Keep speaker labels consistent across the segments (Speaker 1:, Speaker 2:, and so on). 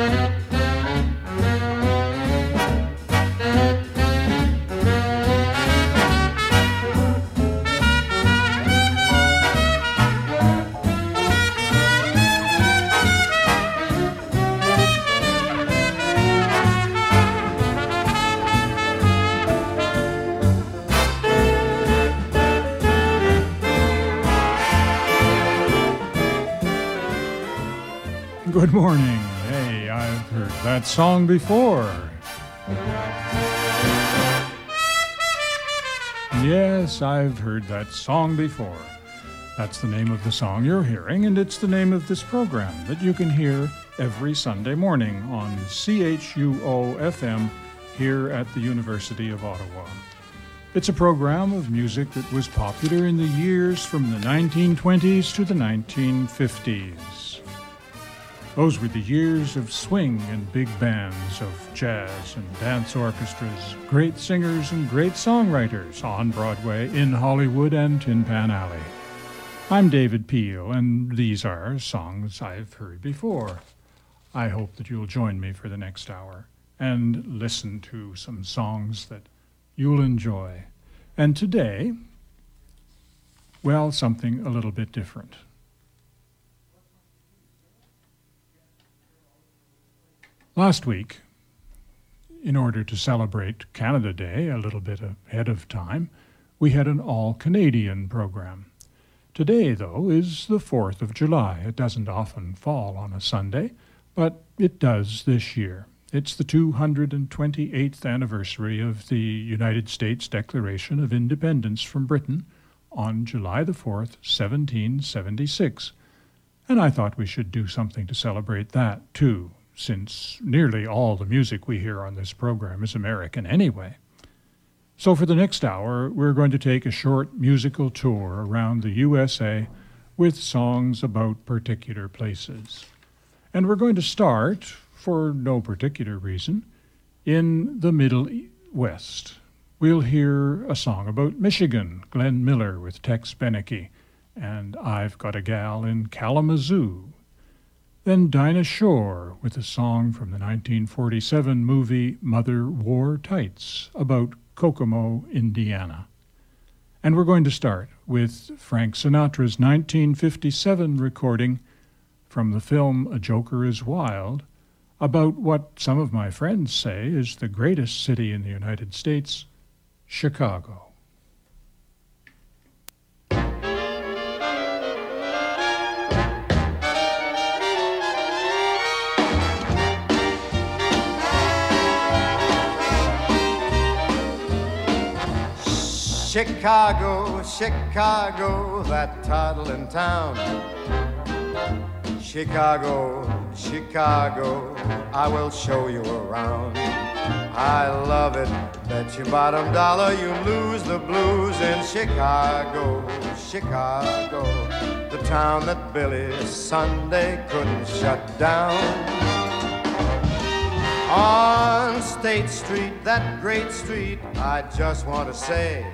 Speaker 1: Good that song before. Yes, I've heard that song before. That's the name of the song you're hearing, and it's the name of this program that you can hear every Sunday morning on CHUO FM here at the University of Ottawa. It's a program of music that was popular in the years from the 1920s to the 1950s. Those were the years of swing and big bands, of jazz and dance orchestras, great singers and great songwriters on Broadway, in Hollywood, and Tin Pan Alley. I'm David Peel, and these are songs I've heard before. I hope that you'll join me for the next hour and listen to some songs that you'll enjoy. And today, well, something a little bit different. Last week, in order to celebrate Canada Day a little bit ahead of time, we had an all Canadian program. Today, though, is the 4th of July. It doesn't often fall on a Sunday, but it does this year. It's the 228th anniversary of the United States Declaration of Independence from Britain on July the 4th, 1776. And I thought we should do something to celebrate that, too, since nearly all the music we hear on this program is American anyway. So, for the next hour, we're going to take a short musical tour around the USA with songs about particular places. And we're going to start, for no particular reason, in the Middle West. We'll hear a song about Michigan, Glenn Miller with Tex Beneke, and I've Got a Gal in Kalamazoo then Dinah Shore with a song from the 1947 movie Mother Wore Tights about Kokomo, Indiana. And we're going to start with Frank Sinatra's 1957 recording from the film A Joker is Wild about what some of my friends say is the greatest city in the United States, Chicago.
Speaker 2: Chicago, Chicago, that toddling town. Chicago, Chicago, I will show you around. I love it, bet your bottom dollar you lose the blues in Chicago, Chicago, the town that Billy Sunday couldn't shut down. On State Street, that great street, I just want to say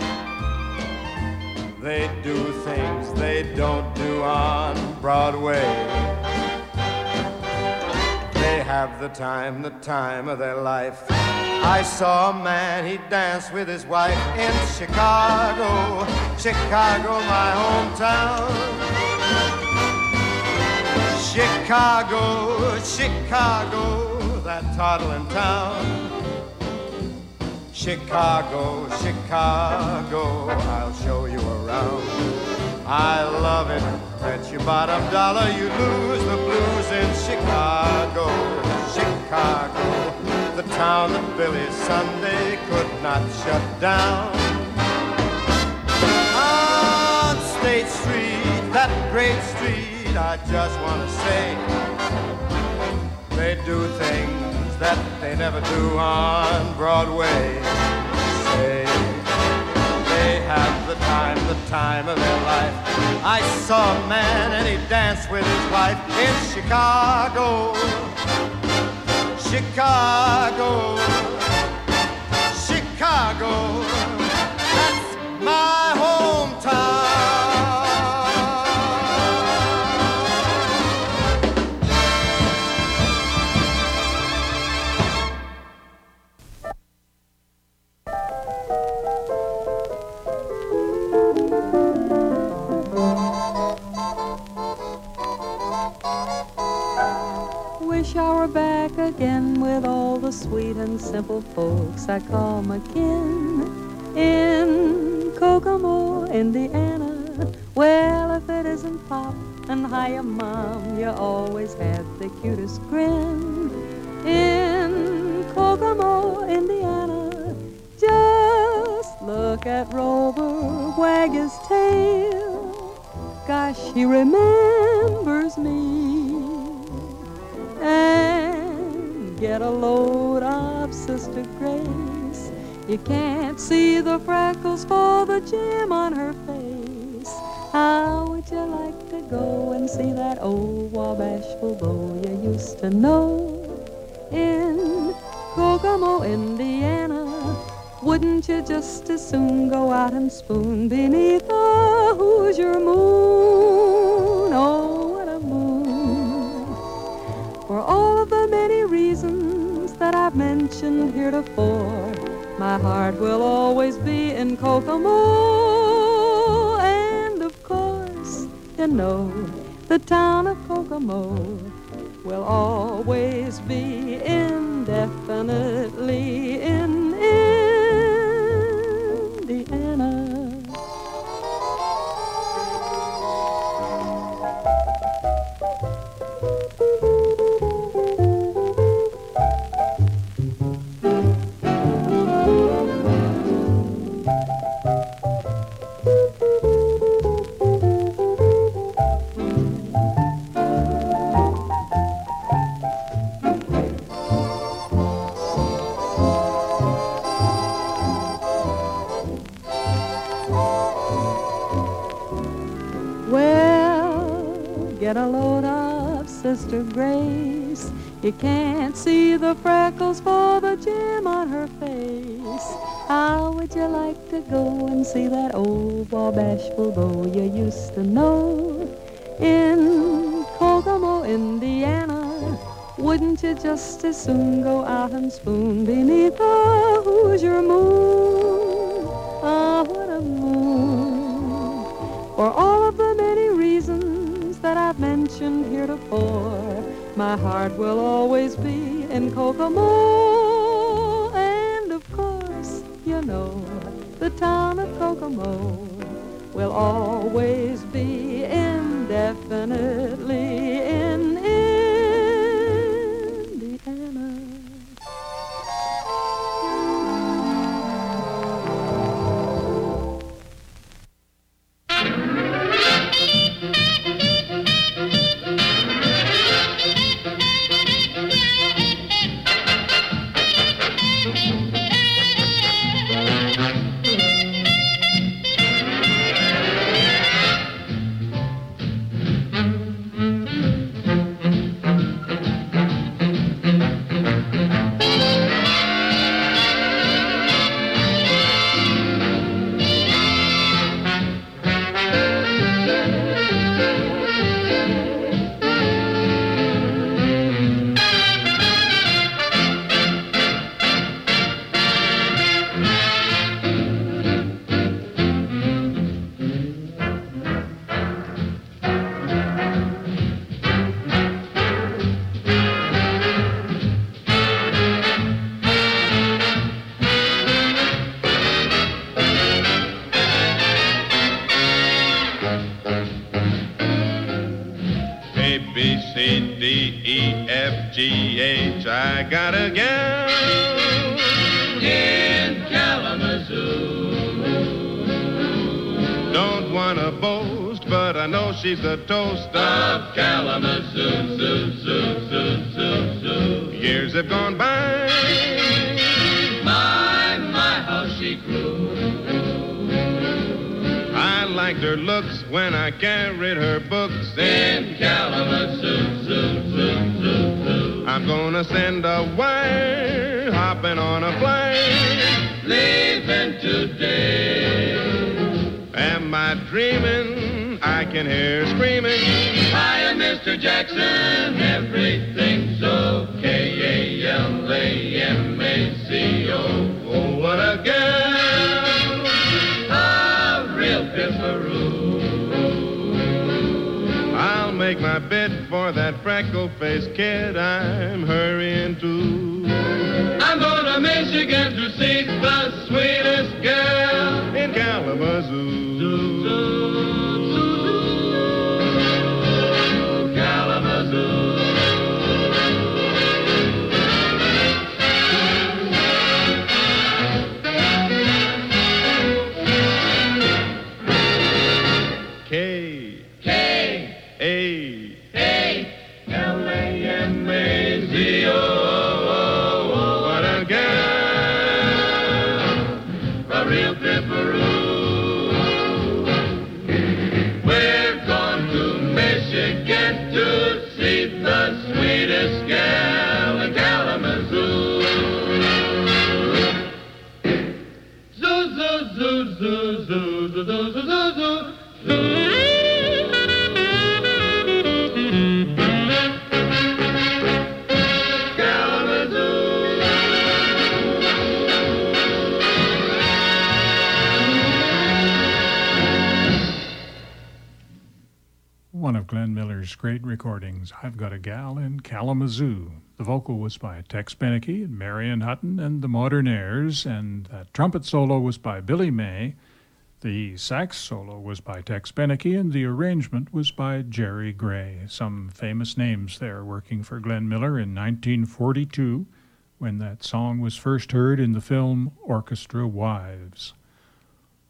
Speaker 2: they do things they don't do on Broadway. They have the time, the time of their life. I saw a man, he danced with his wife in Chicago, Chicago, my hometown. Chicago, Chicago, that toddling town. Chicago, Chicago, I'll show you around. I love it, bet your bottom dollar you lose the blues in Chicago, Chicago, the town that Billy Sunday could not shut down. On State Street, that great street, I just want to say, they do things that they never do on Broadway. Say they have the time, the time of their life. I saw a man and he danced with his wife in Chicago. Chicago. Chicago. That's my hometown.
Speaker 3: Again with all the sweet and simple folks I call my kin in Kokomo, Indiana. Well, if it isn't Pop and hiya Mom, you always have the cutest grin in Kokomo, Indiana. Just look at Rover wag his tail. Gosh, he remembers me. And get a load of Sister Grace. You can't see the freckles for the gem on her face. How would you like to go and see that old Wabashful beau you used to know in Kokomo, Indiana? Wouldn't you just as soon go out and spoon beneath a Hoosier moon? That I've mentioned heretofore, my heart will always be in Kokomo. And of course, you know, the town of Kokomo will always be indefinitely in get a load of Sister Grace. You can't see the freckles for the gem on her face. How would you like to go and see that old Bashful beau you used to know in Kokomo, Indiana? Wouldn't you just as soon go out and spoon beneath a Hoosier moon? Mentioned heretofore, my heart will always be in Kokomo. And of course, you know, the town of Kokomo will always be indefinitely
Speaker 4: she's the toast of Kalamazoo. Zoo, zoo, zoo, zoo, zoo. Years have gone by. My, my, how she grew. I liked her looks when I carried her books in Kalamazoo. Zoo, zoo, zoo, zoo. I'm gonna send a wire, hopping on a flyer, leaving today. Am I dreaming? I can hear screaming. Hiya, Mr. Jackson, everything's okay. A-L-A-M-A-C-O. Oh, what a girl! A real piffaroo. I'll make my bid for that freckle-faced kid I'm hurrying to. I'm going to Michigan to see the sweetest girl in Kalamazoo. Kalamazoo.
Speaker 1: Glenn Miller's great recordings, I've Got a Gal in Kalamazoo. The vocal was by Tex Beneke and Marion Hutton and the Modernaires, and that trumpet solo was by Billy May. The sax solo was by Tex Beneke, and the arrangement was by Jerry Gray. Some famous names there working for Glenn Miller in 1942 when that song was first heard in the film Orchestra Wives.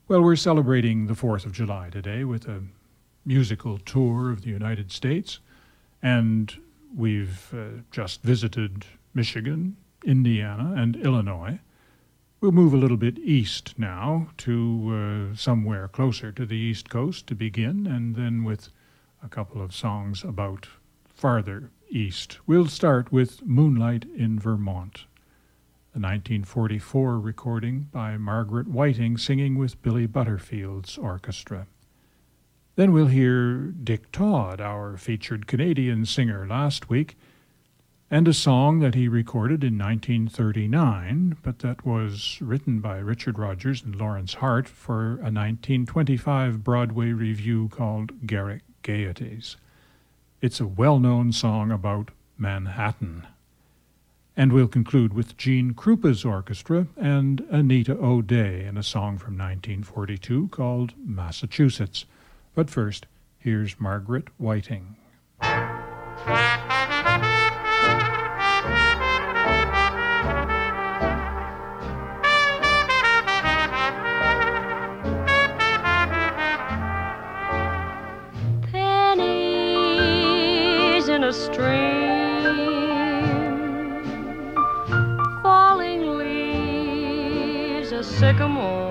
Speaker 1: Well, we're celebrating the 4th of July today with a musical tour of the United States, and we've uh, just visited Michigan, Indiana, and Illinois. We'll move a little bit east now to uh, somewhere closer to the East Coast to begin, and then with a couple of songs about farther east. We'll start with Moonlight in Vermont, a 1944 recording by Margaret Whiting singing with Billy Butterfield's orchestra. Then we'll hear Dick Todd, our featured Canadian singer last week, and a song that he recorded in 1939, but that was written by Richard Rodgers and Lawrence Hart for a 1925 Broadway revue called Garrick Gaieties. It's a well known song about Manhattan. And we'll conclude with Gene Krupa's orchestra and Anita O'Day in a song from 1942 called Massachusetts. But first, here's Margaret Whiting.
Speaker 5: pennies in a stream, falling leaves, a sycamore,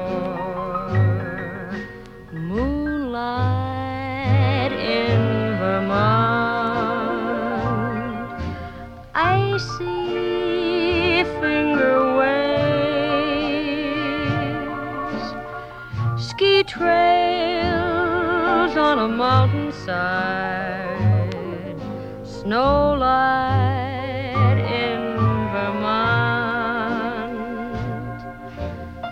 Speaker 5: trails on a mountainside, snow light in Vermont,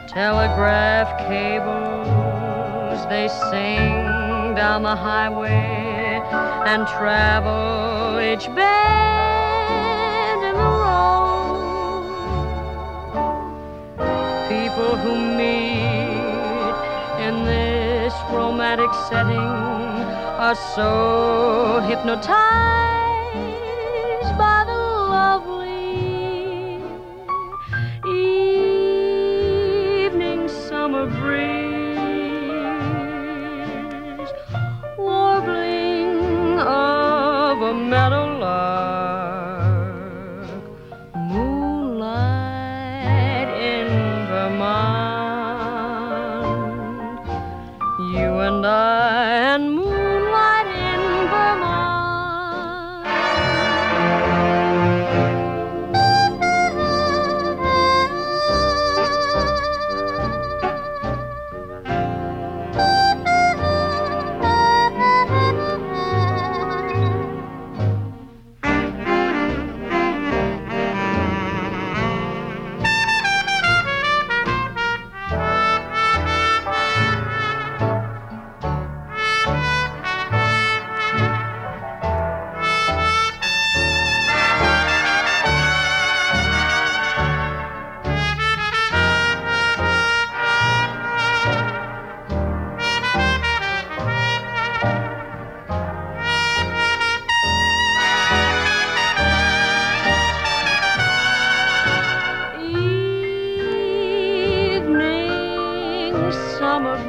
Speaker 5: telegraph cables they sing down the highway and travel each bend in the road. People who meet this romantic setting are so hypnotized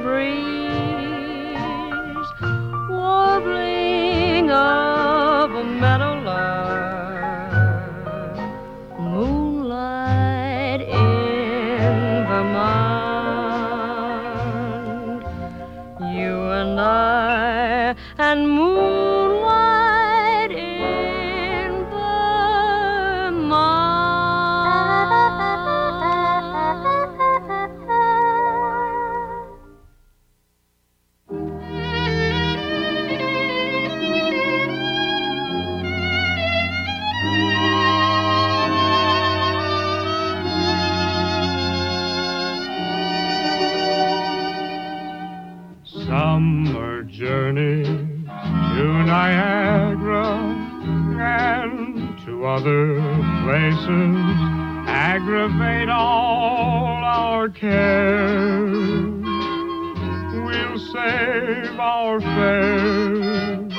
Speaker 5: breeze, warbling of a
Speaker 6: meadow. Our cares. We'll save our fares.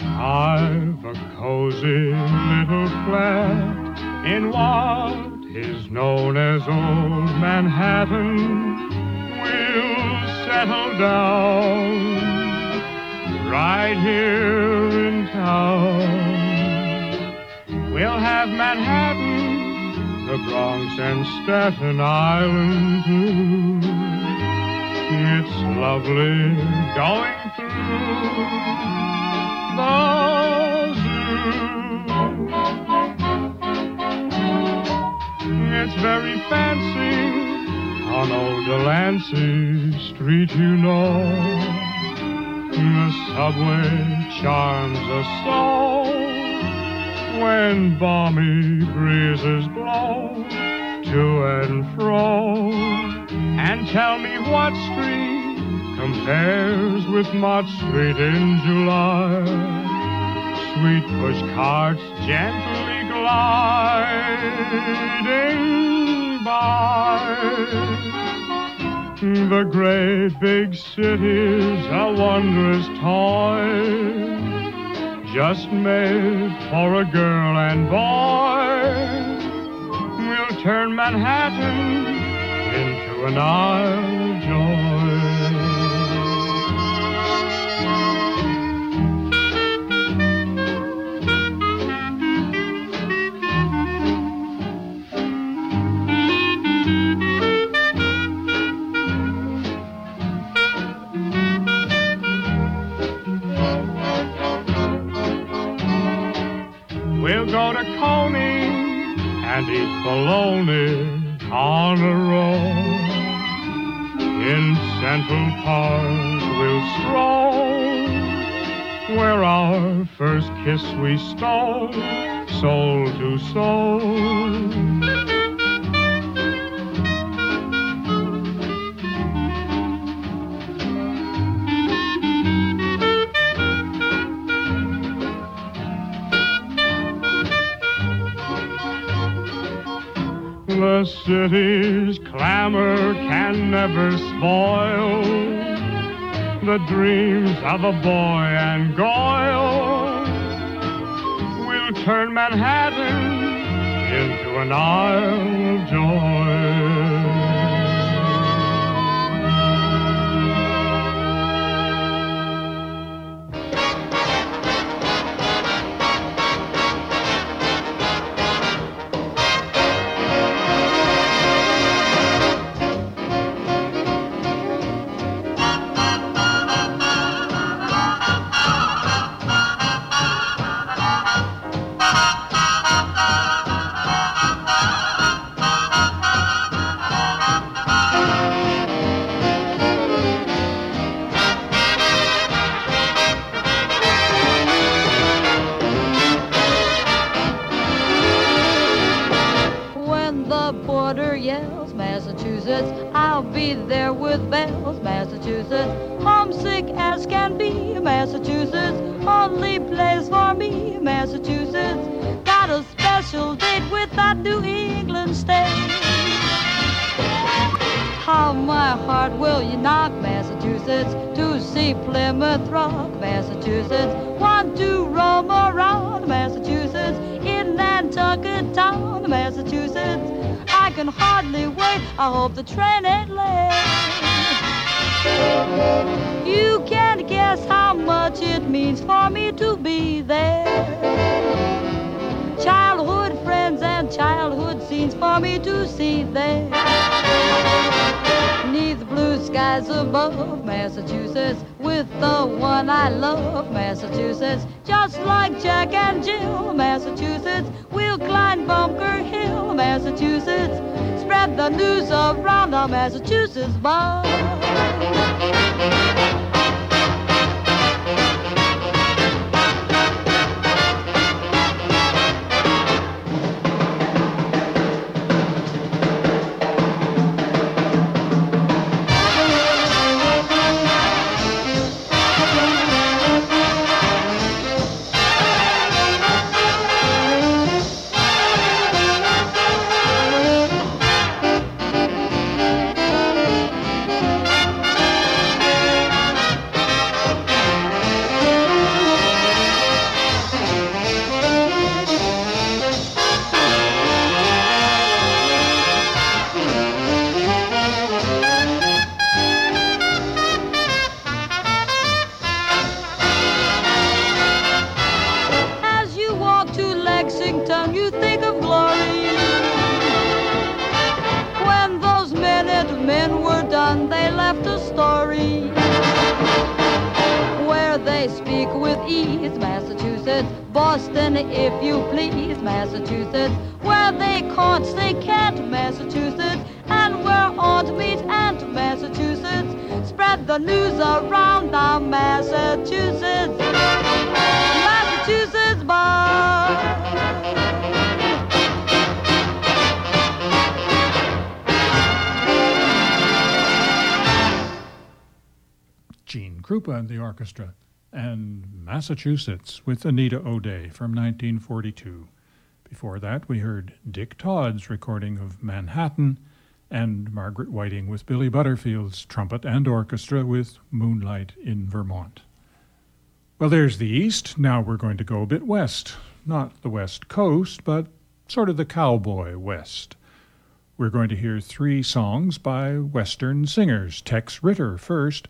Speaker 6: I've a cozy little flat in what is known as Old Manhattan. We'll settle down right here in town. We'll have Manhattan, Bronx, and Staten Island too. It's lovely going through the zoo. It's very fancy on old Delancey Street, you know. The subway charms us so when balmy breezes blow to and fro. And tell me what street compares with Mott Street in July. Sweet push carts gently gliding by. The great big city's a wondrous toy, just made for a girl and boy. We'll turn Manhattan into an isle of joy. And eat bologna on a roll. In Central Park we'll stroll, where our first kiss we stole, soul to soul. The city's clamor can never spoil the dreams of a boy and girl. We'll turn Manhattan into an isle of joy.
Speaker 7: Massachusetts with
Speaker 1: Anita O'Day from 1942. Before that, we heard Dick Todd's recording of Manhattan and Margaret Whiting with Billy Butterfield's trumpet and orchestra with Moonlight in Vermont. Well, there's the east. Now we're going to go a bit west. Not the west coast, but sort of the cowboy west. We're going to hear three songs by Western singers. Tex Ritter first,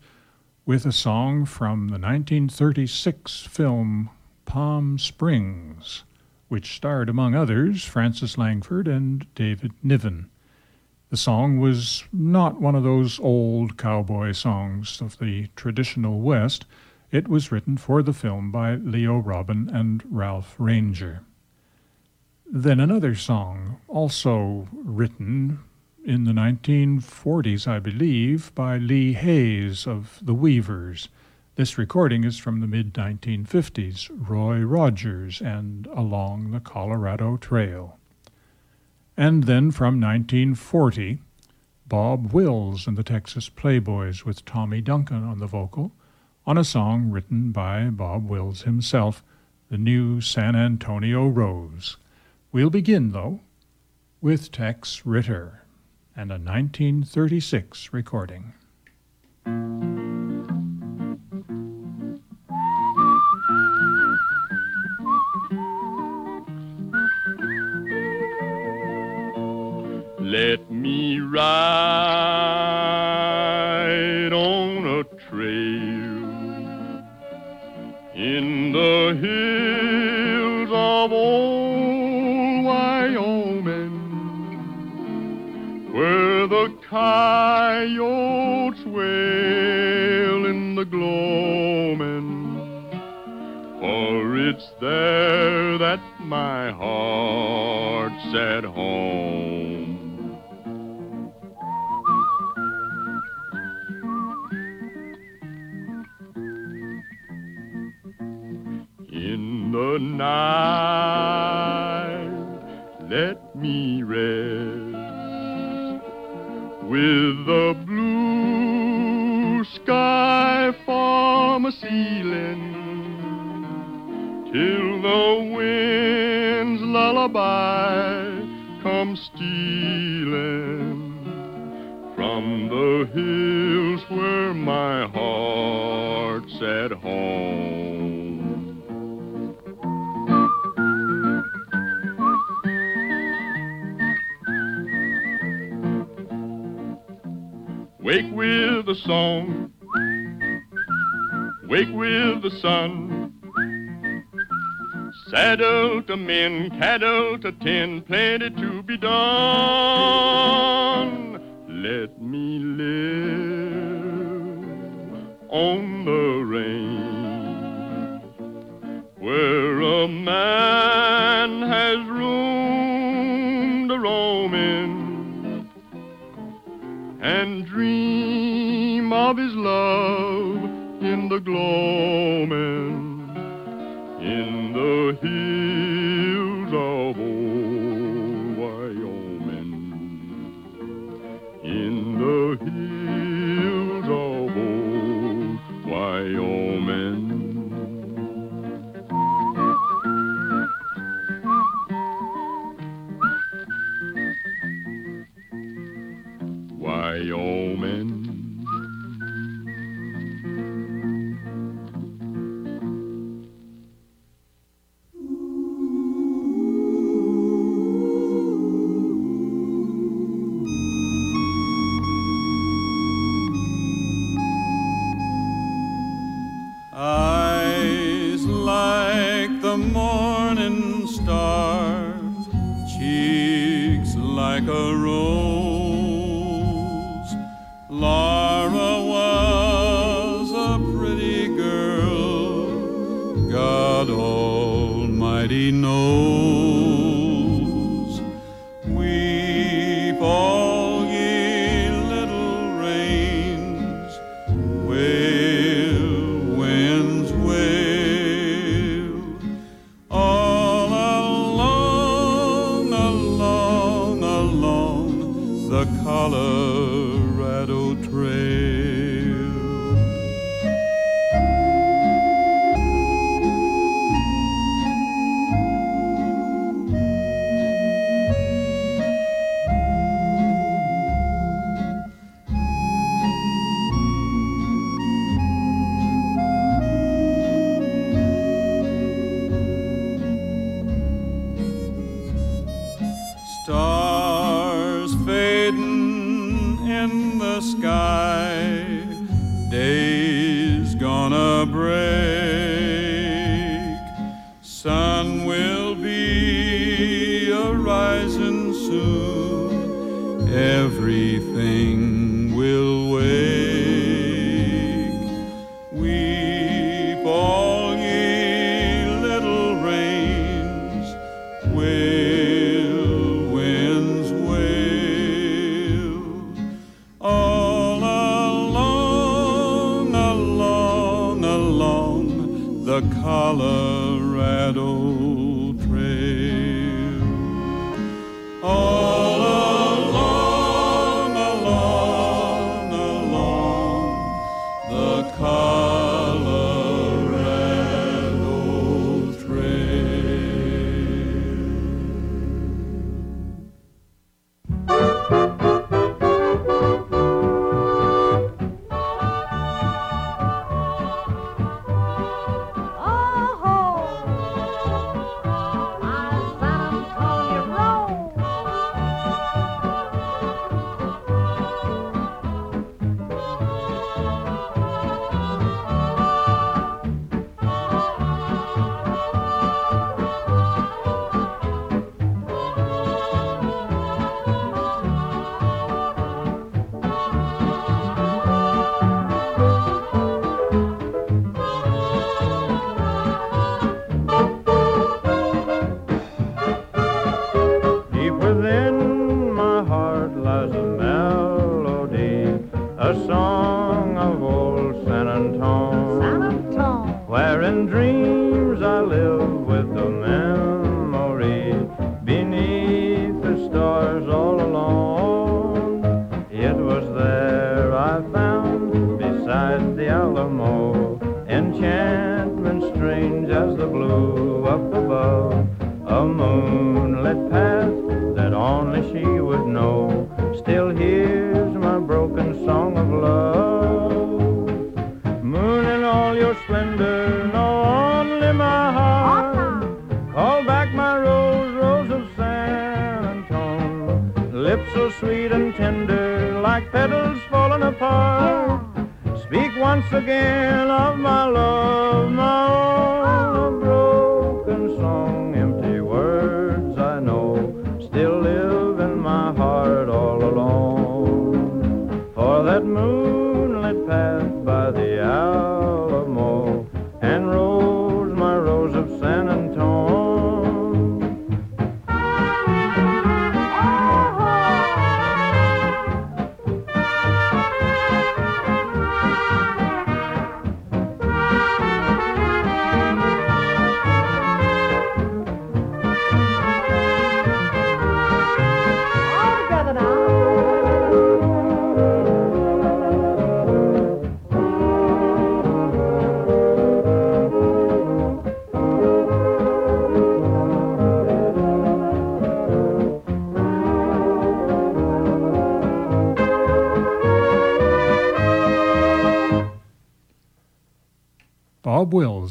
Speaker 1: with a song from the 1936 film Palm Springs, which starred, among others, Frances Langford and David Niven. The song was not one of those old cowboy songs of the traditional West. It was written for the film by Leo Robin and Ralph Rainger. Then another song, also written in the 1940s, I believe, by Lee Hays of The Weavers. This recording is from the mid 1950s, Roy Rogers and Along the Colorado Trail. And then from 1940, Bob Wills and the Texas Playboys with Tommy Duncan on the vocal on a song written by Bob Wills himself, The New San Antonio Rose. We'll begin, though, with Tex Ritter and a 1936 recording.
Speaker 8: Let me ride it's there that my heart's at home. In the night, heart's at home. Wake with the song, wake with the sun. Saddle to men, cattle to tend, plenty to be done. The gloaming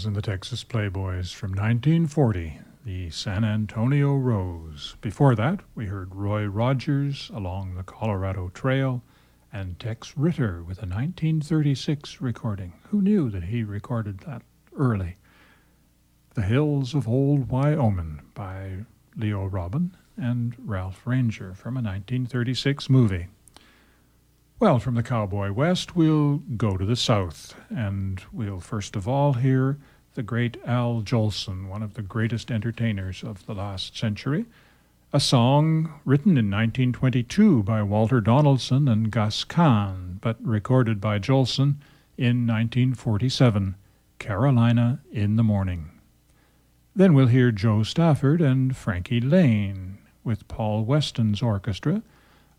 Speaker 6: and the
Speaker 1: Texas Playboys from 1940, the San Antonio Rose. Before that, we heard Roy Rogers along the Colorado Trail and Tex Ritter with a 1936 recording. Who knew that he recorded that early? The Hills of Old Wyoming by Leo Robin and Ralph Rainger from a 1936 movie. Well, from the cowboy west, we'll go to the south, and we'll first of all hear the great Al Jolson, one of the greatest entertainers of the last century. A song written in 1922 by Walter Donaldson and Gus Kahn, but recorded by Jolson in 1947, Carolina in the Morning. Then we'll hear Jo Stafford and Frankie Laine with Paul Weston's orchestra,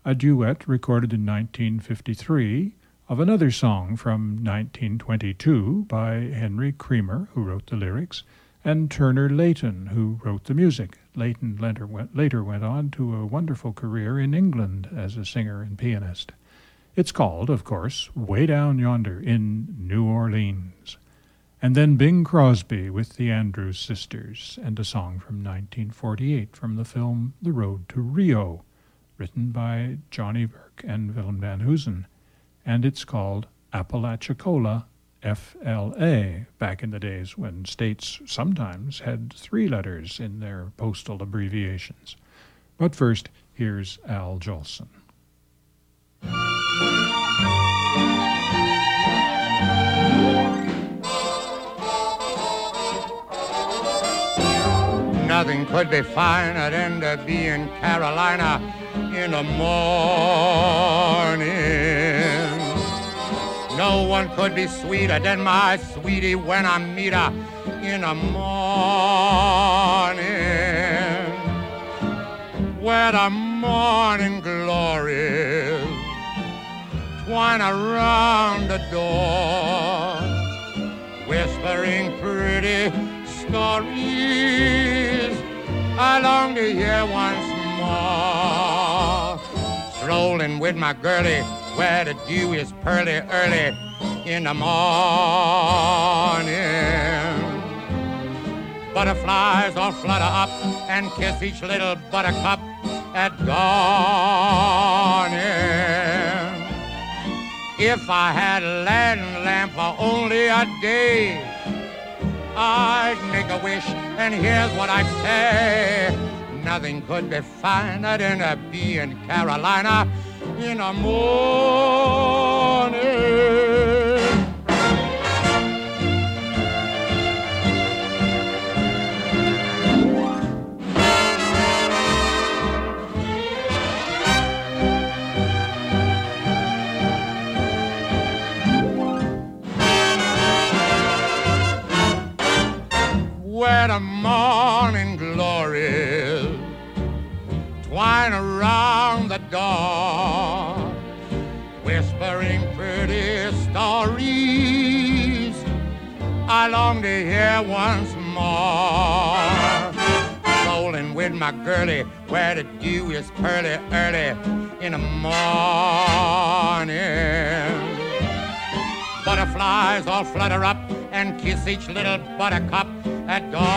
Speaker 1: a duet recorded in 1953 of another song from 1922 by Henry Creamer, who wrote the lyrics, and Turner Layton, who wrote the music. Layton later went, on to a wonderful career in England as a singer and pianist. It's called, of course, Way Down Yonder in New Orleans. And then Bing Crosby with the Andrews Sisters and a song from 1948 from the film The Road to Rio, written by Johnny Burke and Willem van Heusen and it's called Apalachicola FLA back in the days when states sometimes had three letters in their postal abbreviations. But first, here's Al Jolson.
Speaker 9: Nothing could be finer than to be in Carolina in the morning. No one could be sweeter than my sweetie when I meet her in the morning. Where the morning glories twine around the door, whispering pretty stories I long to hear once more. Strolling with my girlie where the dew is pearly early in the morning. Butterflies all flutter up and kiss each little buttercup at dawning. If I had a land lamp for only a day, I'd make a wish, and here's what I'd say. Nothing could be finer than a bee in Carolina in the morning. Where the morning glories twine around the door, stories I long to hear once more. Rolling with my girlie where the dew is pearly early in the morning. Butterflies all flutter up and kiss each little buttercup at dawning.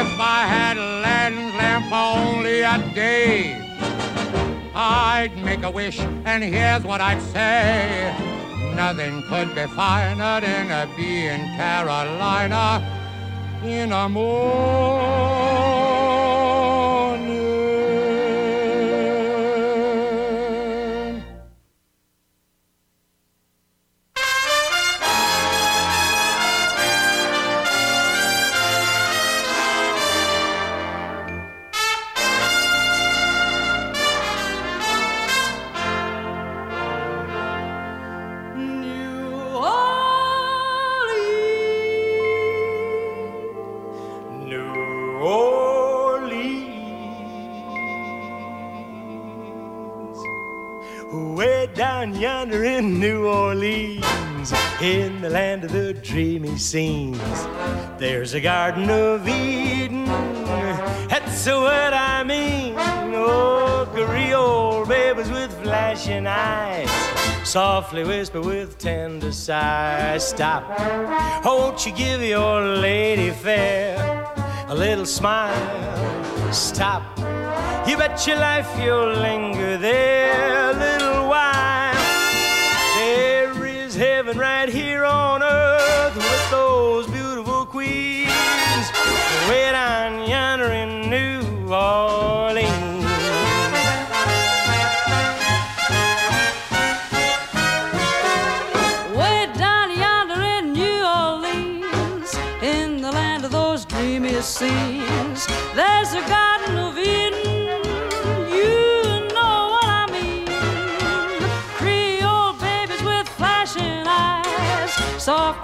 Speaker 9: If I had a land lamp for only a day, I'd make a wish, and here's what I'd say. Nothing could be finer than a bee in Carolina in a morning.
Speaker 10: Down yonder in New Orleans, in the land of the dreamy scenes, there's a Garden of Eden. That's what I mean. Oh, Creole babies with flashing eyes, softly whisper with tender sighs. Stop. Won't you give your lady fair a little smile? Stop. You bet your life you'll linger there living right here on earth with those beautiful queens
Speaker 5: way down yonder in New Orleans. Way down yonder in New Orleans, in the land of those scenes.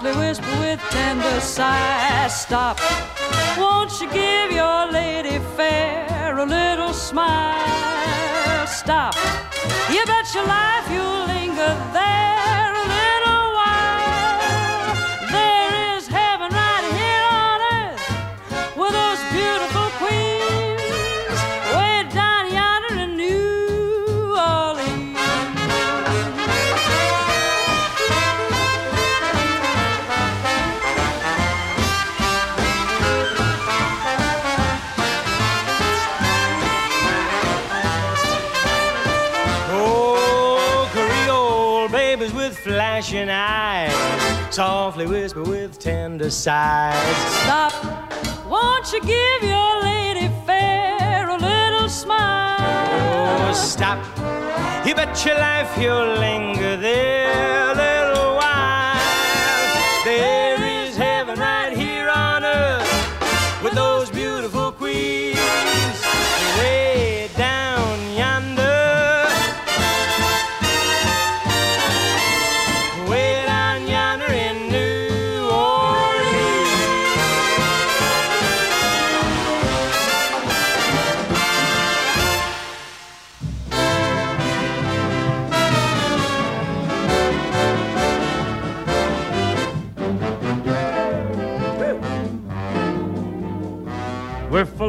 Speaker 5: Softly whisper with tender sighs. Stop, won't you give your lady fair a little smile? Stop, you bet your life you'll linger there
Speaker 10: flashing eyes, softly whisper with tender sighs.
Speaker 5: Stop, won't you give your lady fair a little smile?
Speaker 10: Oh, stop. You bet your life you'll linger there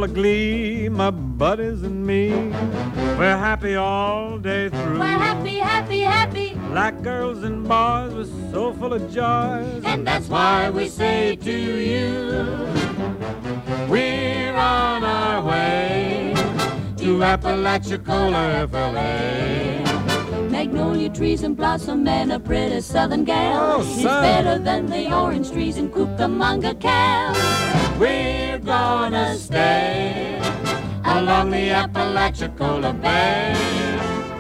Speaker 2: full of glee, my buddies and me. We're happy all day through.
Speaker 11: We're happy, happy, happy.
Speaker 2: Like girls and boys, we're so full of joys.
Speaker 11: And that's why we say to you,
Speaker 2: We're on our way to Apalachicola, FLA.
Speaker 11: Magnolia trees and blossom and a pretty southern gal.
Speaker 2: Oh,
Speaker 11: She's
Speaker 2: son.
Speaker 11: better than the orange trees in Cucamonga, Cal.
Speaker 2: We're gonna stay along the Apalachicola Bay.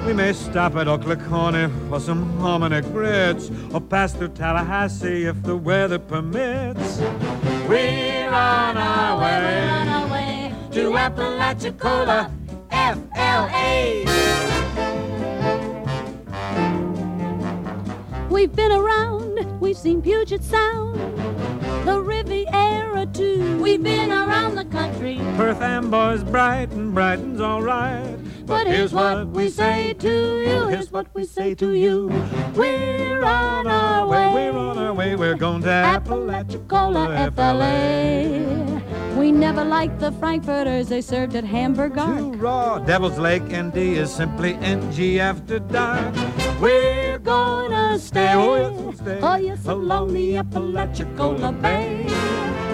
Speaker 2: We may stop at Ocklaconnie for some hominy grits or pass through Tallahassee if the weather permits. We're on our
Speaker 11: We're on
Speaker 2: way
Speaker 11: our way
Speaker 2: to Apalachicola, FLA.
Speaker 12: We've been around, we've seen Puget Sound, the Riviera too.
Speaker 11: We've been around the country.
Speaker 2: Perth Amboy's Brighton, Brighton's all right.
Speaker 12: But here's what we say to you, here's what we say to you.
Speaker 2: We're on our way, we're on our way, we're going to Apalachicola, FLA.
Speaker 12: We never liked the Frankfurters they served at Hamburg.
Speaker 2: Too raw. Devil's Lake ND is simply NG after dark. We're gonna stay, oh yes, stay,
Speaker 12: Oh, yes,
Speaker 2: along the Apalachicola Bay.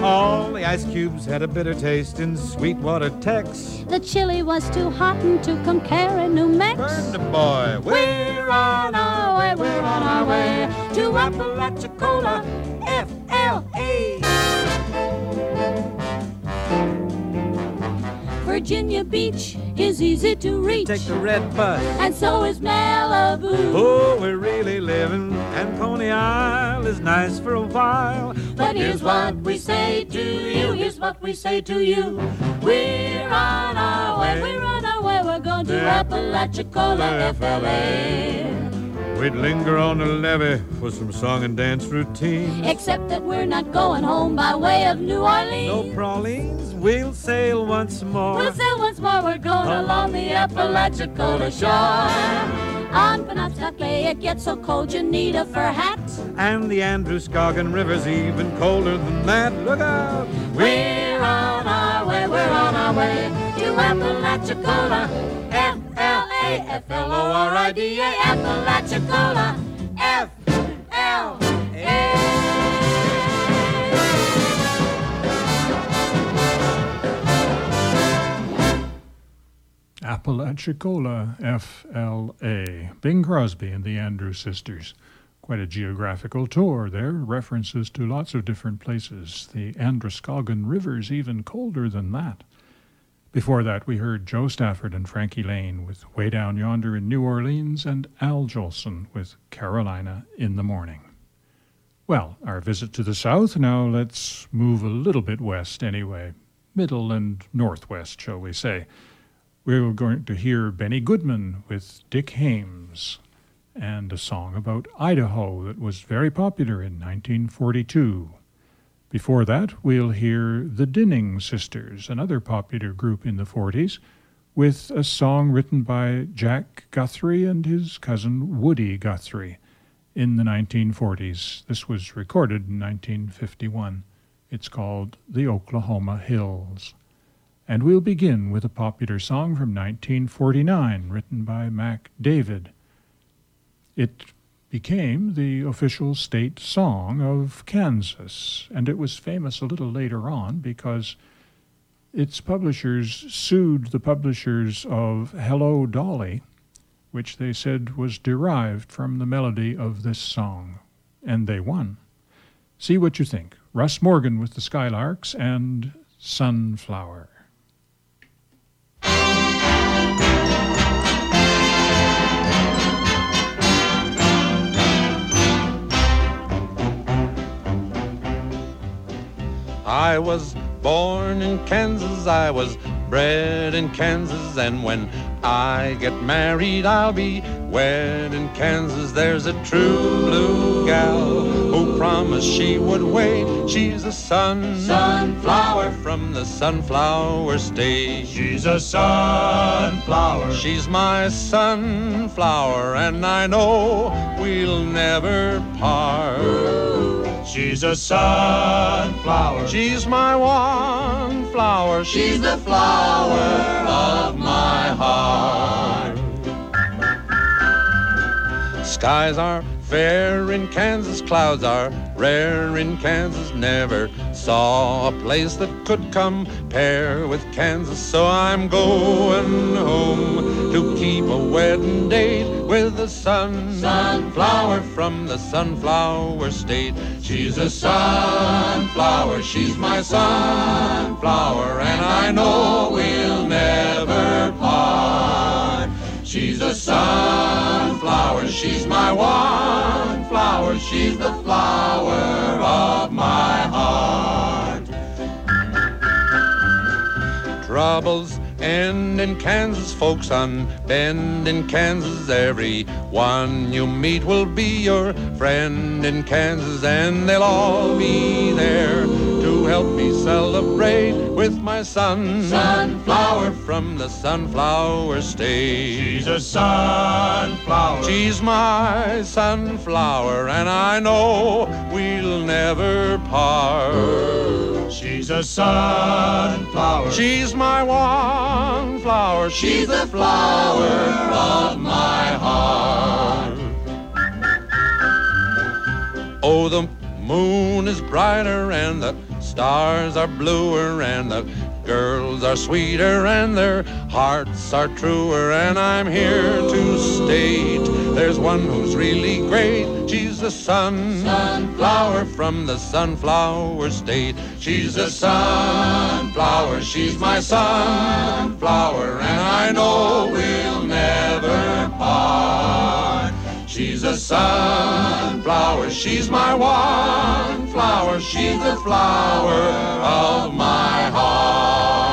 Speaker 2: All the ice cubes had a bitter taste in Sweetwater, Tex.
Speaker 12: The chili was too hot and too compare in New Mex.
Speaker 2: Burn the boy. We're on our way, we're on our way to Apalachicola, FLA.
Speaker 11: Virginia Beach is easy to reach.
Speaker 2: Take the red bus.
Speaker 11: And so is Malibu.
Speaker 2: Oh, we're really living, and Coney Isle is nice for a while.
Speaker 11: But here's what we say to you, here's what we say to you. We're on our way, we're on our way, we're going to Apalachicola, FLA.
Speaker 2: We'd linger on the levee for some song and dance routine.
Speaker 11: Except that we're not going home by way of New Orleans.
Speaker 2: No pralines, we'll sail once more.
Speaker 11: We'll sail once more, we're going along the Apalachicola shore. On Penobscot Bay, it gets so cold you need a fur hat.
Speaker 2: And the Androscoggin River's even colder than that. Look out!
Speaker 11: We're on our way, we're on our way to Apalachicola, F-L-A, F-L-O-R-I-D-A, Apalachicola,
Speaker 1: Apalachicola, FLA. Bing Crosby and the Andrews Sisters. Quite a geographical tour there. References to lots of different places. The Androscoggin River's even colder than that. Before that, we heard Jo Stafford and Frankie Laine with Way Down Yonder in New Orleans and Al Jolson with Carolina in the Morning. Well, our visit to the south, now let's move a little bit west anyway. Middle and northwest, shall we say. We're going to hear Benny Goodman with Dick Haymes and a song about Idaho that was very popular in 1942. Before that, we'll hear the Dinning Sisters, another popular group in the 40s, with a song written by Jack Guthrie and his cousin Woody Guthrie in the 1940s. This was recorded in 1951. It's called The Oklahoma Hills. And we'll begin with a popular song from 1949 written by Mack David. It became the official state song of Kansas, and it was famous a little later on because its publishers sued the publishers of Hello Dolly which they said was derived from the melody of this song, and they won. See what you think. Russ Morgan with the Skylarks and Sunflower.
Speaker 13: I was born in Kansas, I was bred in Kansas, and when I get married, I'll be wed in Kansas. There's a true blue gal who promised she would wait. She's a sun,
Speaker 14: Sunflower.
Speaker 13: from the sunflower state.
Speaker 15: She's a sunflower.
Speaker 13: She's my sunflower, and I know we'll never part.
Speaker 15: She's a sunflower.
Speaker 13: She's my one flower.
Speaker 14: She's the flower of my heart.
Speaker 13: Skies are fair in Kansas, clouds are rare in Kansas. Never saw a place that could compare with Kansas. So I'm going home to keep a wedding date with the sun.
Speaker 14: Sunflower.
Speaker 13: from the sunflower state.
Speaker 14: She's a sunflower. She's my sunflower, and I know we'll never part. She's a sunflower. She's my one flower. She's the flower of my heart.
Speaker 13: Troubles end in Kansas, folks unbend in Kansas. Every one you meet will be your friend in Kansas, and they'll all be there help me celebrate with my son.
Speaker 14: Sunflower.
Speaker 13: from the sunflower state.
Speaker 15: She's a sunflower.
Speaker 13: She's my sunflower, and I know we'll never part.
Speaker 15: She's a sunflower.
Speaker 13: She's my one flower.
Speaker 14: She's the flower of my heart.
Speaker 13: Oh, the moon is brighter and the stars are bluer and the girls are sweeter and their hearts are truer. And I'm here to state there's one who's really great. She's the sun,
Speaker 14: Sunflower.
Speaker 13: from the sunflower state.
Speaker 14: She's a sunflower. She's my sunflower, and I know we'll never part. She's a sunflower. She's my one flower. She's the flower of my heart.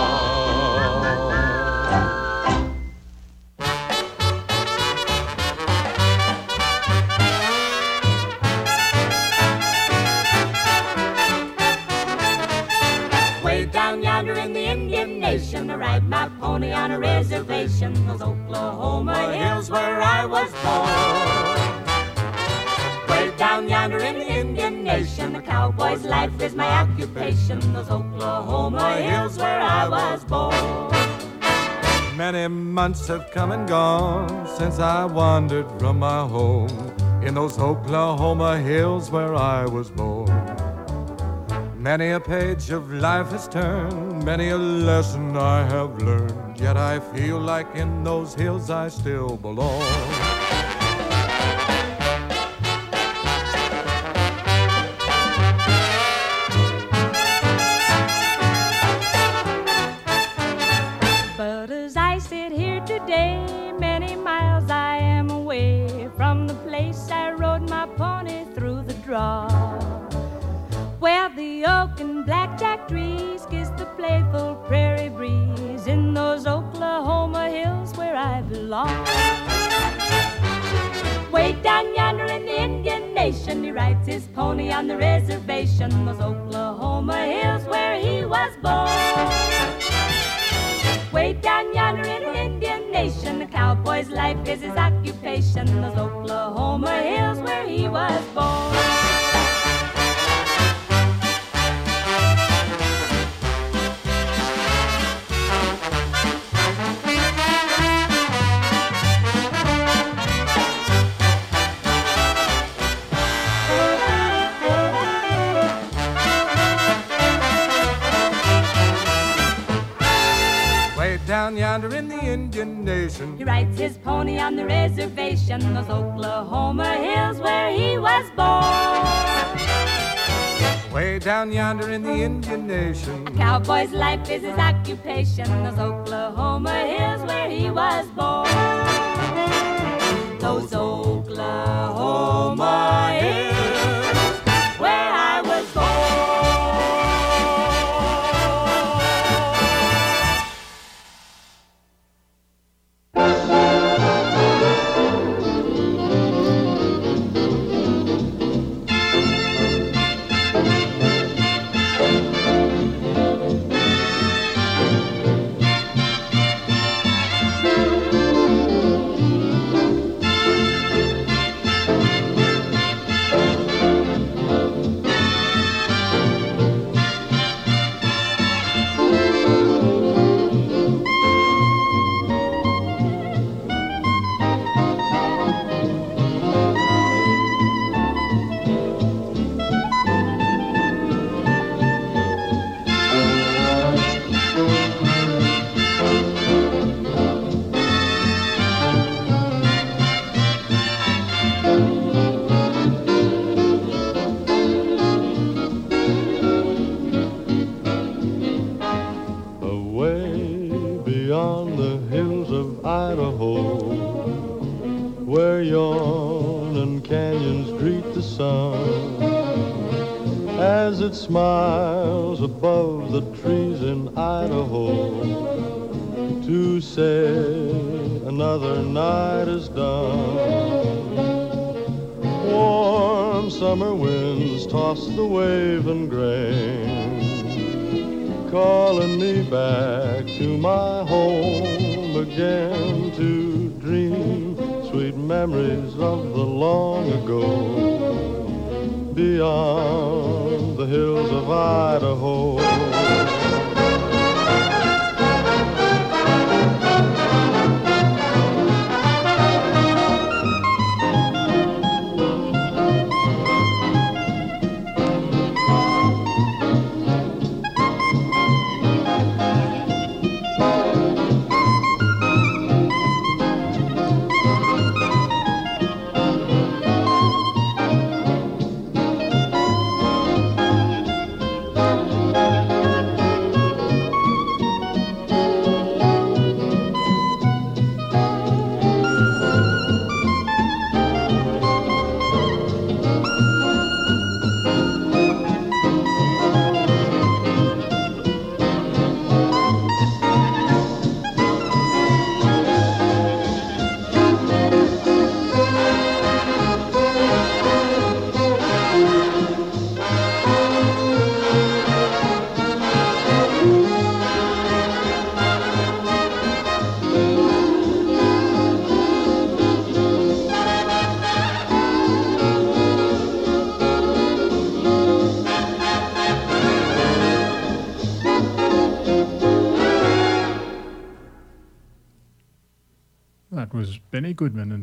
Speaker 16: Way down yonder in the Indian Nation, I ride my pony on a reservation. Those Oklahoma hills where I was born. Down yonder in the Indian Nation, a cowboy's life is my occupation. Those Oklahoma hills where I was born.
Speaker 2: Many months have come and gone since I wandered from my home in those Oklahoma hills where I was born. Many a page of life has turned, many a lesson I have learned, yet I feel like in those hills I still belong.
Speaker 17: Reservation, those Oklahoma hills where he was born. Way down yonder in the
Speaker 2: Indian Nation. A
Speaker 17: Cowboy's life is his occupation, those Oklahoma hills where he was born.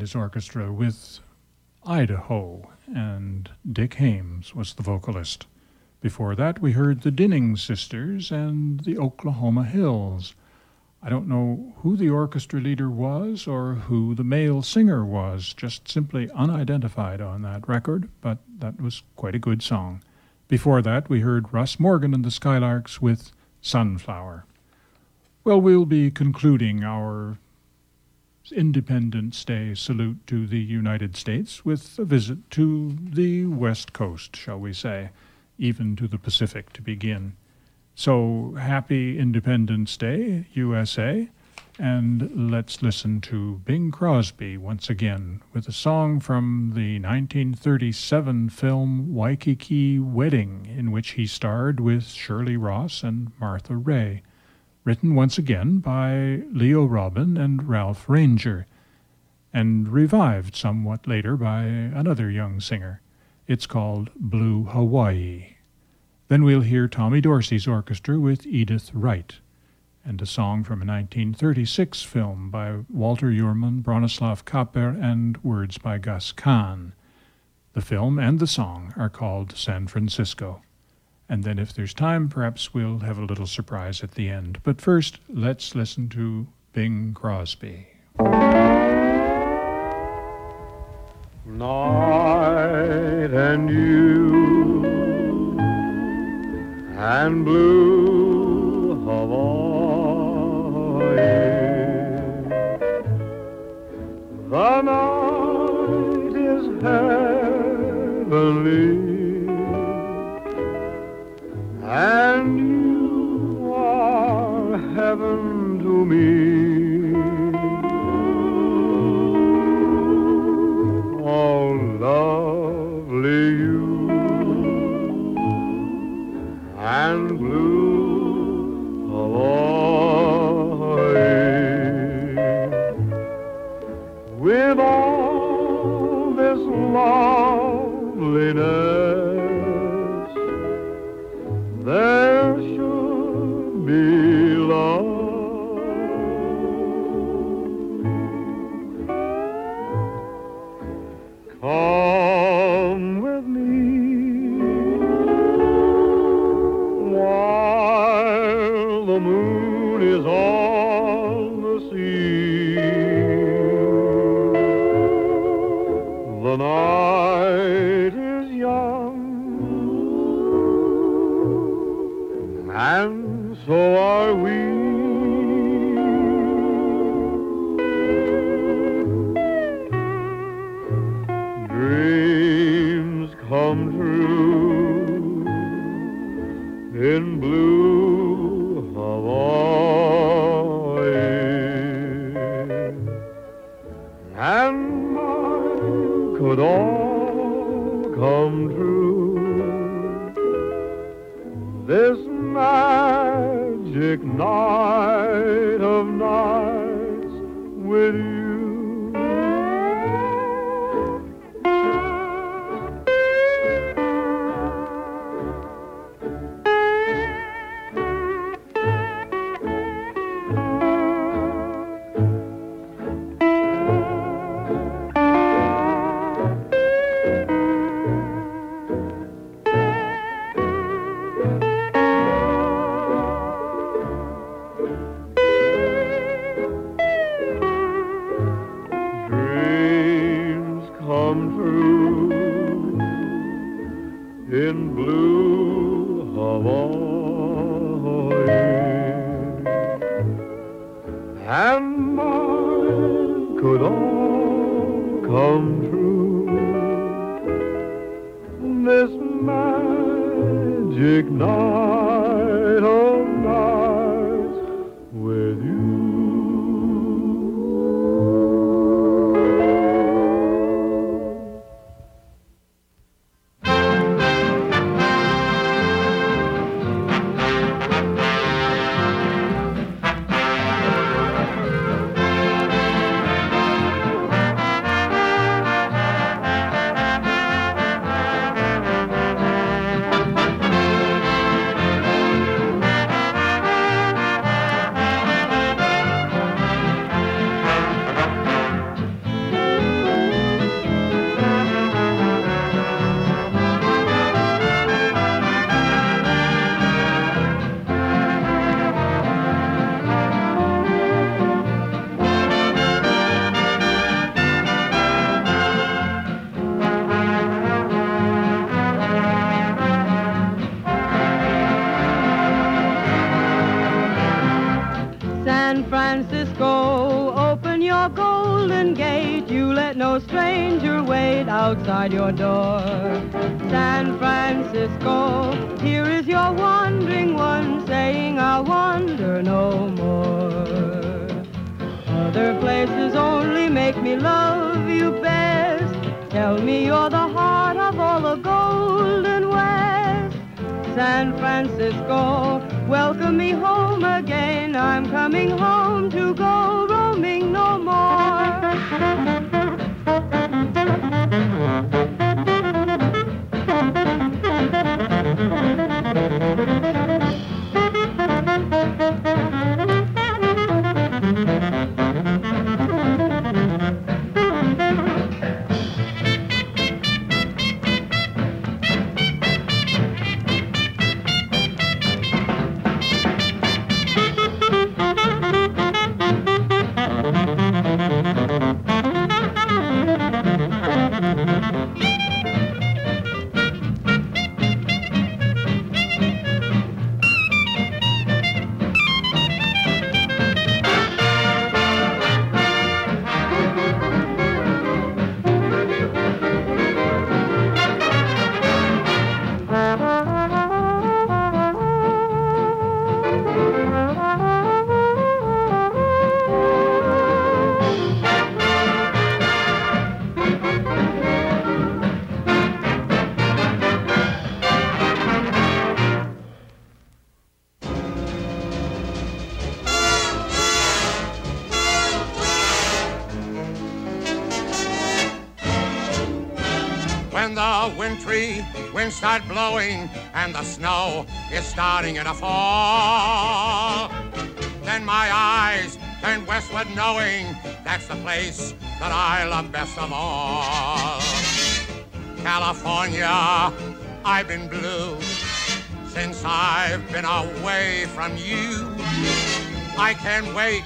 Speaker 1: His orchestra with Idaho, and Dick Haymes was the vocalist. Before that, we heard the Dinning Sisters and the Oklahoma Hills. I don't know who the orchestra leader was or who the male singer was, just simply unidentified on that record, but that was quite a good song. Before that, we heard Russ Morgan and the Skylarks with Sunflower. Well, we'll be concluding our Independence Day salute to the United States with a visit to the West Coast, shall we say, even to the Pacific to begin. So happy Independence Day, USA. And let's listen to Bing Crosby once again with a song from the 1937 film Waikiki Wedding, in which he starred with Shirley Ross and Martha Raye. Written once again by Leo Robin and Ralph Rainger, and revived somewhat later by another young singer. It's called Blue Hawaii. Then we'll hear Tommy Dorsey's orchestra with Edythe Wright and a song from a 1936 film by Walter Jurmann, Bronislav Kaper, and words by Gus Kahn. The film and the song are called San Francisco. And then, if there's time, perhaps we'll have a little surprise at the end. But first, let's listen to Bing Crosby.
Speaker 6: Night and you and blue in blue Hawaii. And mine could all come true. This magic night
Speaker 3: outside your door. San Francisco, here is your wandering one saying I'll wander no more. Other places only make me love you best.
Speaker 18: Tell me you're the heart of all the golden west. San Francisco, welcome me home again. I'm coming home.
Speaker 9: Wintry winds start blowing and the snow is starting to fall, then my eyes turn westward knowing that's the place that I love best of all. California, I've been blue since I've been away from you. I can't wait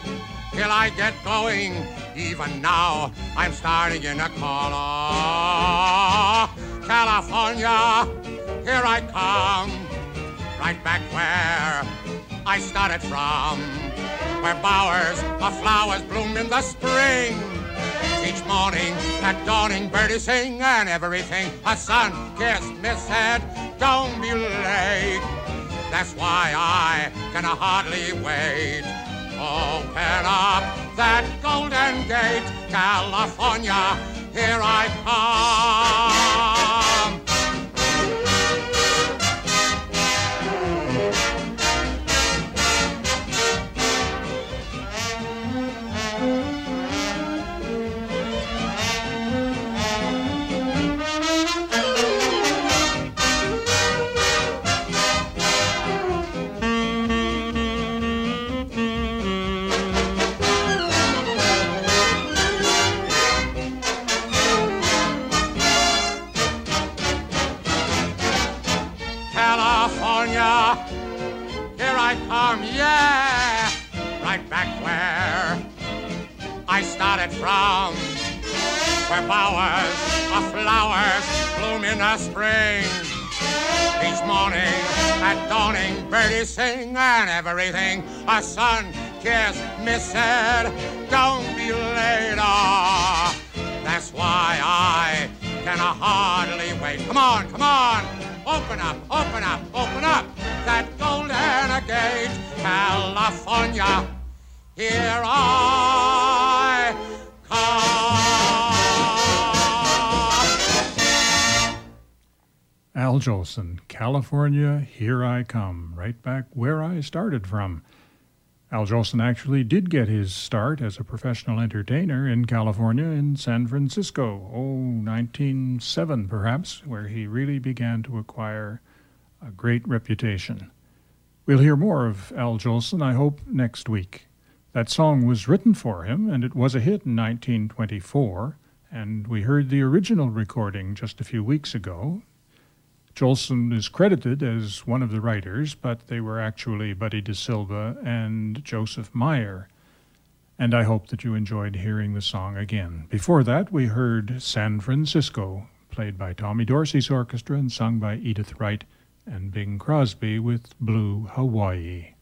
Speaker 9: till I get going. Even now, I'm starting in a call. California, here I come, right back where I started from, where bowers of flowers bloom in the spring. Each morning at dawning, birdies sing and everything. A sun kissed miss said, don't be late. That's why I can hardly wait. Open up that golden gate, California, here I come. Yeah, right back where I started from, where bowers of flowers bloom in the spring. Each morning at dawning, birdies sing and everything. A sun kissed miss said, don't be late. That's why I can hardly wait. Come on, come on. Open up, open up, open up that gate, California. Here I come.
Speaker 1: Al Jolson, California, here I come, right back where I started from. Al Jolson actually did get his start as a professional entertainer in California in San Francisco, oh, 1907 perhaps, where he really began to acquire a great reputation. We'll hear more of Al Jolson, I hope, next week. That song was written for him, and it was a hit in 1924, and we heard the original recording just a few weeks ago. Jolson is credited as one of the writers, but they were actually Buddy DeSylva and Joseph Meyer. And I hope that you enjoyed hearing the song again. Before that, we heard San Francisco, played by Tommy Dorsey's orchestra and sung by Edythe Wright and Bing Crosby with Blue Hawaii.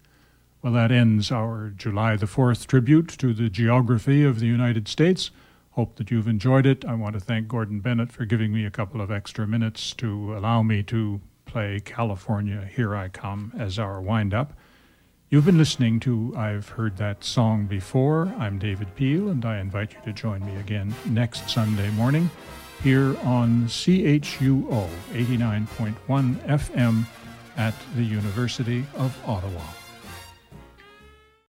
Speaker 1: Well, that ends our July the 4th tribute to the geography of the United States. Hope that you've enjoyed it. I want to thank Gordon Bennett for giving me a couple of extra minutes to allow me to play California Here I Come as our wind up. You've been listening to I've Heard That Song Before. I'm David Peel, and I invite you to join me again next Sunday morning here on CHUO 89.1 FM at the University of Ottawa.